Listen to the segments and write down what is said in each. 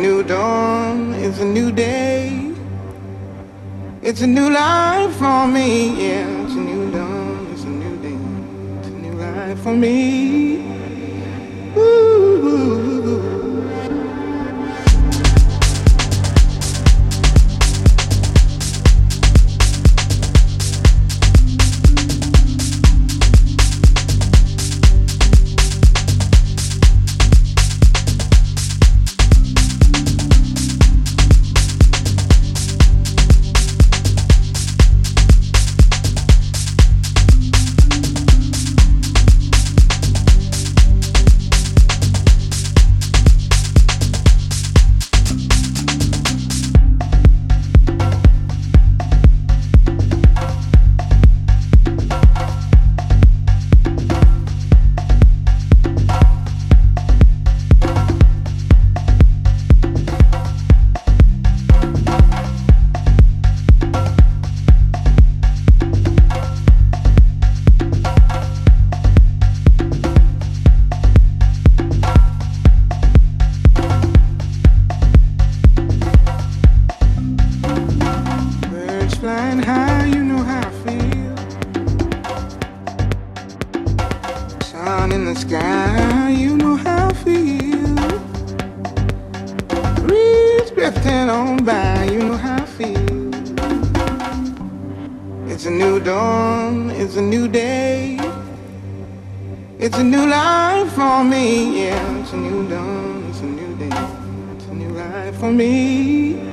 new dawn, it's a new day. It's a new life for me, yeah. It's a new dawn, it's a new day. It's a new life for me. Ooh. me.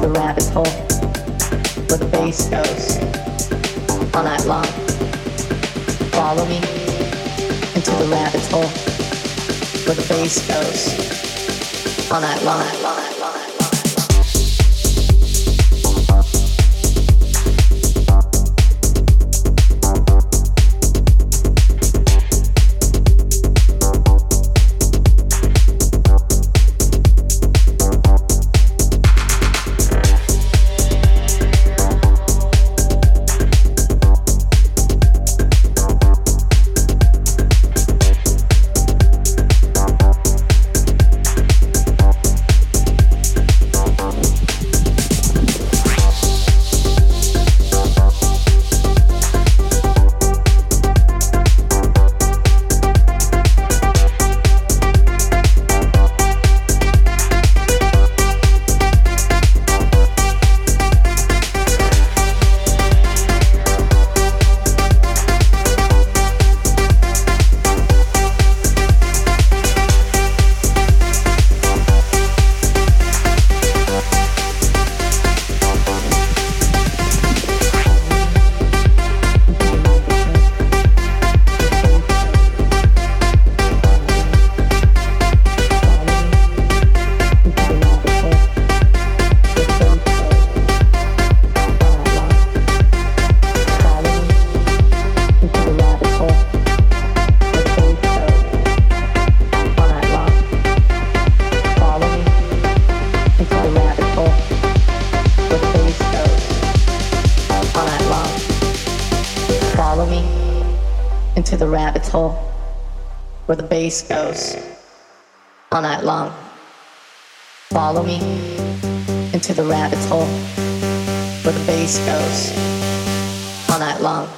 the rabbit hole where the bass goes all night long. Follow me into the rabbit hole where the bass goes all night long. into the rabbit hole where the bass goes all night long. Follow me into the rabbit hole where the bass goes all night long.